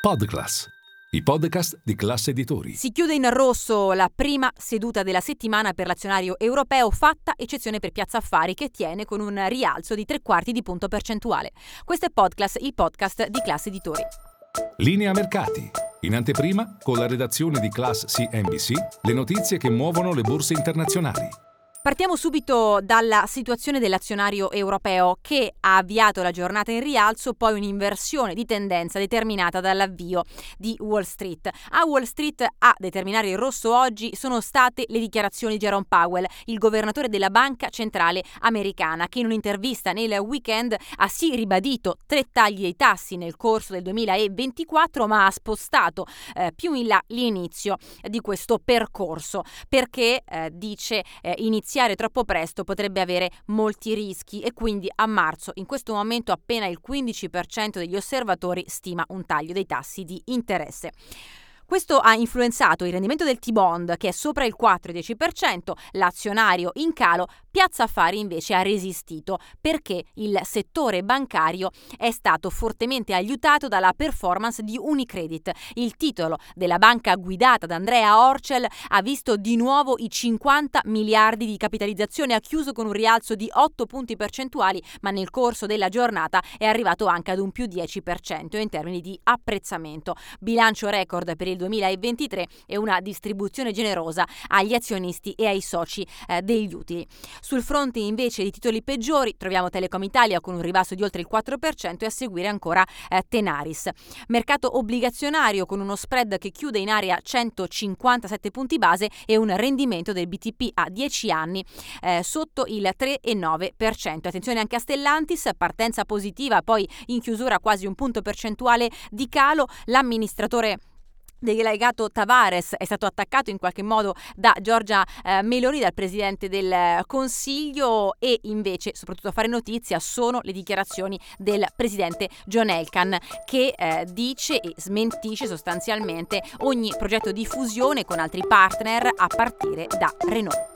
Podclass, i podcast di classe editori. Si chiude in rosso la prima seduta della settimana per l'azionario europeo, fatta eccezione per Piazza Affari che tiene con un rialzo di tre quarti di punto percentuale. Questo è Podclass, il podcast di classe editori. Linea mercati. In anteprima, con la redazione di Class CNBC, le notizie che muovono le borse internazionali. Partiamo subito dalla situazione dell'azionario europeo che ha avviato la giornata in rialzo, poi un'inversione di tendenza determinata dall'avvio di Wall Street. A Wall Street a determinare il rosso oggi sono state le dichiarazioni di Jerome Powell, il governatore della Banca Centrale Americana, che in un'intervista nel weekend ha sì ribadito tre tagli dei tassi nel corso del 2024, ma ha spostato eh, più in là l'inizio di questo percorso perché eh, dice eh, inizialmente iniziare troppo presto potrebbe avere molti rischi e quindi a marzo in questo momento appena il 15% degli osservatori stima un taglio dei tassi di interesse. Questo ha influenzato il rendimento del T-Bond che è sopra il 4,10%, l'azionario in calo, Piazza Affari invece ha resistito perché il settore bancario è stato fortemente aiutato dalla performance di Unicredit. Il titolo della banca guidata da Andrea Orcel ha visto di nuovo i 50 miliardi di capitalizzazione, ha chiuso con un rialzo di 8 punti percentuali, ma nel corso della giornata è arrivato anche ad un più 10% in termini di apprezzamento. Bilancio record per il 2023 e una distribuzione generosa agli azionisti e ai soci eh, degli utili. Sul fronte invece di titoli peggiori troviamo Telecom Italia con un ribasso di oltre il 4% e a seguire ancora eh, Tenaris. Mercato obbligazionario con uno spread che chiude in area 157 punti base e un rendimento del BTP a 10 anni eh, sotto il 3,9%. Attenzione anche a Stellantis, partenza positiva, poi in chiusura quasi un punto percentuale di calo. L'amministratore delegato Tavares è stato attaccato in qualche modo da Giorgia eh, Meloni, dal presidente del Consiglio e invece, soprattutto a fare notizia, sono le dichiarazioni del presidente John Elkan che eh, dice e smentisce sostanzialmente ogni progetto di fusione con altri partner a partire da Renault.